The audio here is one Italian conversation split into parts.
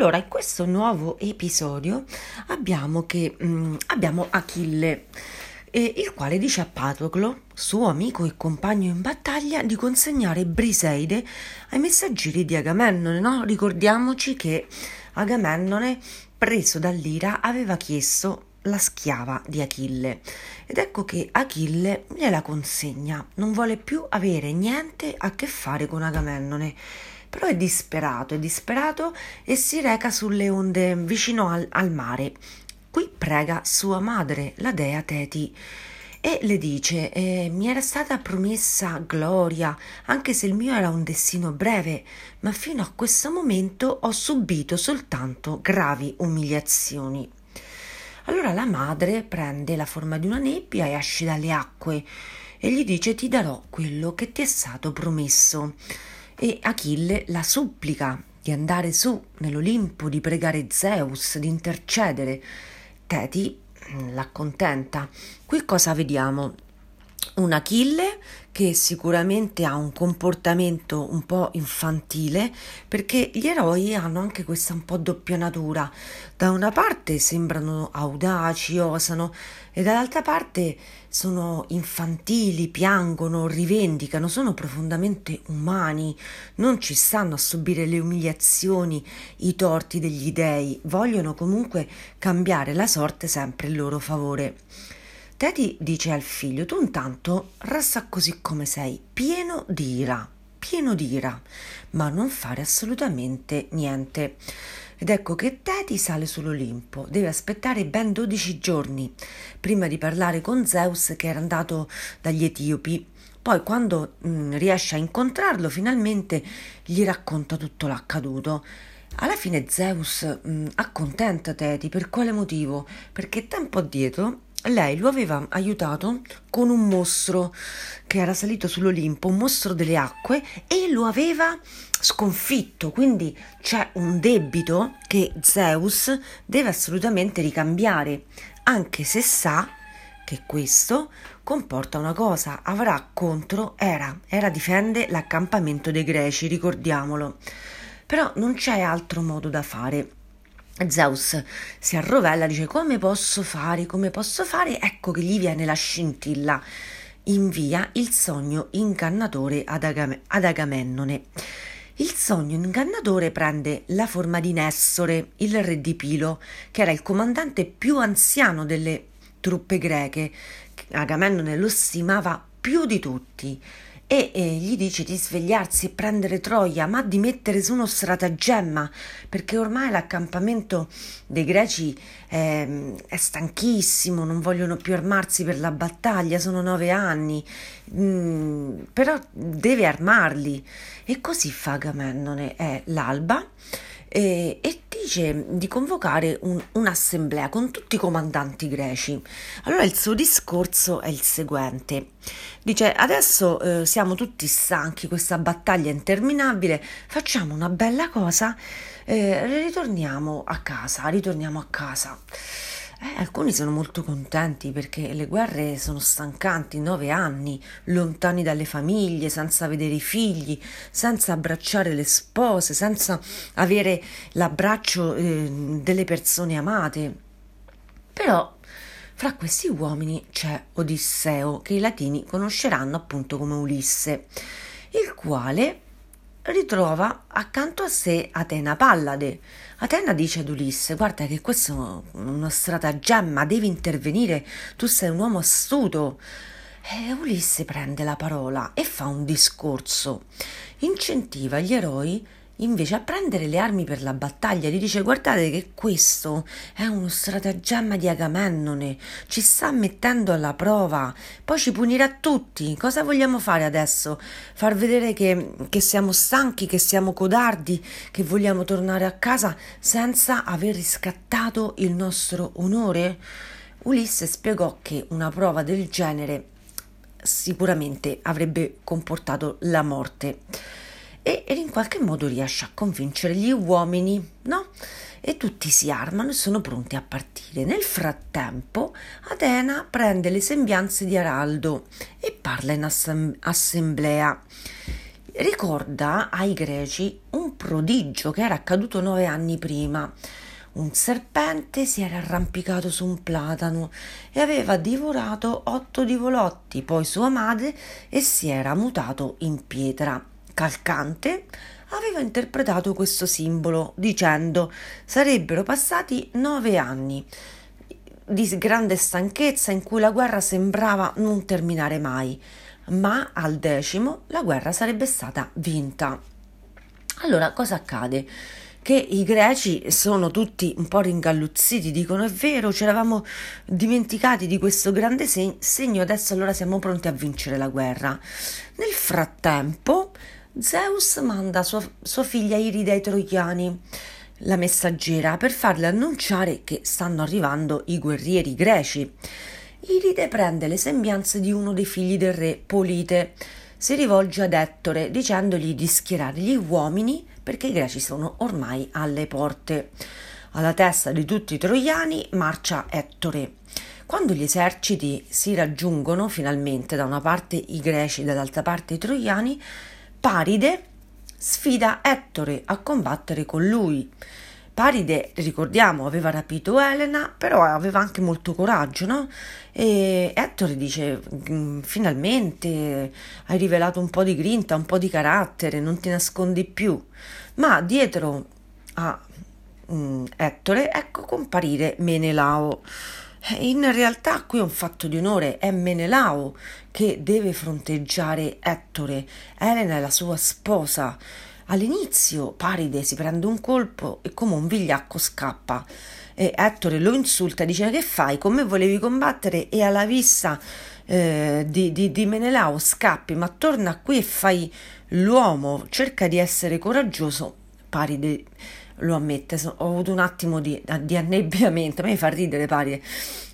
Allora, in questo nuovo episodio abbiamo, che, mm, abbiamo Achille, eh, il quale dice a Patroclo, suo amico e compagno in battaglia, di consegnare Briseide ai messaggeri di Agamennone. No? Ricordiamoci che Agamennone, preso dall'ira, aveva chiesto la schiava di Achille ed ecco che Achille gliela consegna, non vuole più avere niente a che fare con Agamennone però è disperato, è disperato e si reca sulle onde vicino al, al mare. Qui prega sua madre, la dea Teti, e le dice eh, mi era stata promessa gloria anche se il mio era un destino breve ma fino a questo momento ho subito soltanto gravi umiliazioni allora la madre prende la forma di una nebbia e esce dalle acque e gli dice ti darò quello che ti è stato promesso e Achille la supplica di andare su nell'Olimpo, di pregare Zeus, di intercedere. Teti mm, l'accontenta. Qui cosa vediamo? Un Achille che sicuramente ha un comportamento un po' infantile perché gli eroi hanno anche questa un po' doppia natura. Da una parte sembrano audaci, osano e dall'altra parte sono infantili, piangono, rivendicano, sono profondamente umani, non ci stanno a subire le umiliazioni, i torti degli dei, vogliono comunque cambiare la sorte sempre in loro favore. Teddy dice al figlio: Tu intanto resta così come sei, pieno di ira, pieno di ira, ma non fare assolutamente niente. Ed ecco che Teti sale sull'Olimpo, deve aspettare ben 12 giorni prima di parlare con Zeus che era andato dagli Etiopi. Poi quando mh, mm, riesce a incontrarlo finalmente gli racconta tutto l'accaduto. Alla fine Zeus mh, mm, accontenta Teti per quale motivo? Perché tempo addietro lei lo aveva aiutato con un mostro che era salito sull'Olimpo, un mostro delle acque, e lo aveva sconfitto. Quindi c'è un debito che Zeus deve assolutamente ricambiare, anche se sa che questo comporta una cosa, avrà contro Era. Era difende l'accampamento dei greci, ricordiamolo. Però non c'è altro modo da fare Zeus si arrovella, dice come posso fare, come posso fare? Ecco che gli viene la scintilla, invia il sogno ingannatore ad, Agam- ad Agamennone. Il sogno ingannatore prende la forma di Nessore, il re di Pilo, che era il comandante più anziano delle truppe greche. Agamennone lo stimava più di tutti e, e gli dice di svegliarsi e prendere Troia, ma di mettere su uno stratagemma, perché ormai l'accampamento dei greci è, è stanchissimo, non vogliono più armarsi per la battaglia, sono nove anni, mm, però deve armarli. E così fa Agamennone, è l'alba e, e dice di convocare un, un'assemblea con tutti i comandanti greci. Allora il suo discorso è il seguente. Dice adesso eh, siamo tutti stanchi, questa battaglia è interminabile, facciamo una bella cosa, eh, ritorniamo a casa, ritorniamo a casa. Alcuni sono molto contenti perché le guerre sono stancanti, nove anni, lontani dalle famiglie, senza vedere i figli, senza abbracciare le spose, senza avere l'abbraccio eh, delle persone amate. Però fra questi uomini c'è Odisseo, che i latini conosceranno appunto come Ulisse, il quale ritrova accanto a sé Atena Pallade. Atena dice ad Ulisse: Guarda che questo è uno stratagemma, devi intervenire, tu sei un uomo astuto. E Ulisse prende la parola e fa un discorso. Incentiva gli eroi invece a prendere le armi per la battaglia. Gli dice guardate che questo è uno stratagemma di Agamennone, ci sta mettendo alla prova, poi ci punirà tutti. Cosa vogliamo fare adesso? Far vedere che, che siamo stanchi, che siamo codardi, che vogliamo tornare a casa senza aver riscattato il nostro onore? Ulisse spiegò che una prova del genere sicuramente avrebbe comportato la morte e, in qualche modo riesce a convincere gli uomini, no? E tutti si armano e sono pronti a partire. Nel frattempo, Atena prende le sembianze di Araldo e parla in assem- assemblea. Ricorda ai greci un prodigio che era accaduto nove anni prima. Un serpente si era arrampicato su un platano e aveva divorato otto divolotti, poi sua madre, e si era mutato in pietra. Calcante aveva interpretato questo simbolo dicendo sarebbero passati nove anni di grande stanchezza in cui la guerra sembrava non terminare mai, ma al decimo la guerra sarebbe stata vinta. Allora cosa accade? Che i greci sono tutti un po' ringalluzziti, dicono è vero, ci eravamo dimenticati di questo grande segno, adesso allora siamo pronti a vincere la guerra. Nel frattempo Zeus manda sua, sua figlia Iride ai troiani, la messaggera, per farle annunciare che stanno arrivando i guerrieri greci. Iride prende le sembianze di uno dei figli del re, Polite. Si rivolge ad Ettore dicendogli di schierare gli uomini perché i greci sono ormai alle porte. Alla testa di tutti i troiani marcia Ettore. Quando gli eserciti si raggiungono finalmente da una parte i greci e dall'altra parte i troiani, Paride sfida Ettore a combattere con lui. Paride, ricordiamo, aveva rapito Elena, però aveva anche molto coraggio, no? E Ettore dice: mm, Finalmente hai rivelato un po' di grinta, un po' di carattere, non ti nascondi più. Ma dietro a um, Ettore, ecco comparire Menelao. In realtà qui è un fatto di onore, è Menelao che deve fronteggiare Ettore, Elena è la sua sposa. All'inizio Paride si prende un colpo e come un vigliacco scappa. E Ettore lo insulta, dice che fai, con me volevi combattere e alla vista eh, di, di, di Menelao scappi, ma torna qui e fai l'uomo, cerca di essere coraggioso. Paride lo ammette, ho avuto un attimo di, di annebbiamento, me fa ridere pare.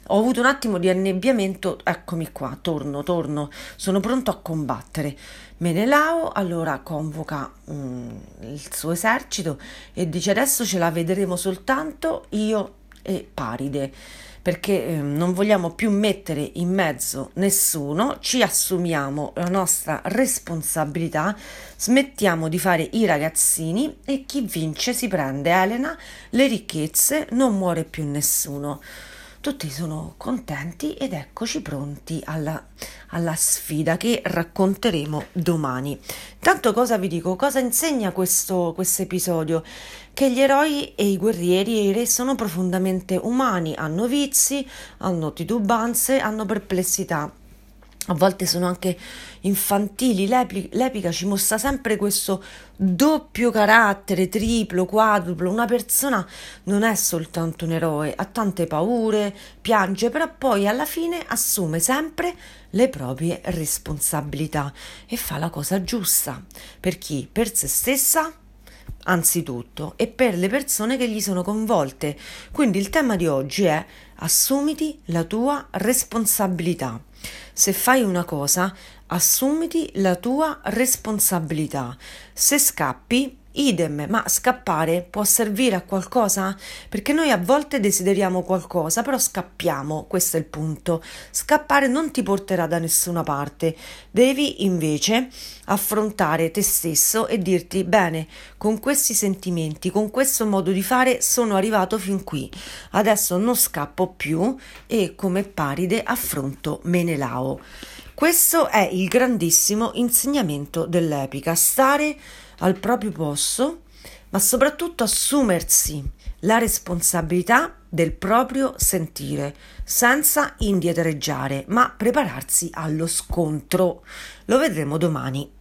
Ho avuto un attimo di annebbiamento, eccomi qua, torno, torno, sono pronto a combattere. Menelao allora convoca mm, il suo esercito e dice adesso ce la vedremo soltanto io e Paride perché eh, non vogliamo più mettere in mezzo nessuno, ci assumiamo la nostra responsabilità, smettiamo di fare i ragazzini e chi vince si prende Elena, le ricchezze, non muore più nessuno. Tutti sono contenti ed eccoci pronti alla, alla sfida che racconteremo domani. Tanto cosa vi dico? Cosa insegna questo episodio? Che gli eroi e i guerrieri e i re sono profondamente umani, hanno vizi, hanno titubanze, hanno perplessità a volte sono anche infantili. L'epica ci mostra sempre questo doppio carattere, triplo, quadruplo. Una persona non è soltanto un eroe, ha tante paure, piange, però poi alla fine assume sempre le proprie responsabilità e fa la cosa giusta. Per chi? Per se stessa anzitutto e per le persone che gli sono coinvolte. Quindi il tema di oggi è assumiti la tua responsabilità. Se fai una cosa, assumiti la tua responsabilità. Se scappi, Idem, ma scappare può servire a qualcosa? Perché noi a volte desideriamo qualcosa, però scappiamo, questo è il punto. Scappare non ti porterà da nessuna parte, devi invece affrontare te stesso e dirti bene, con questi sentimenti, con questo modo di fare sono arrivato fin qui, adesso non scappo più e come Paride affronto Menelao. Questo è il grandissimo insegnamento dell'epica, stare al proprio posto, ma soprattutto assumersi la responsabilità del proprio sentire, senza indietreggiare, ma prepararsi allo scontro. Lo vedremo domani.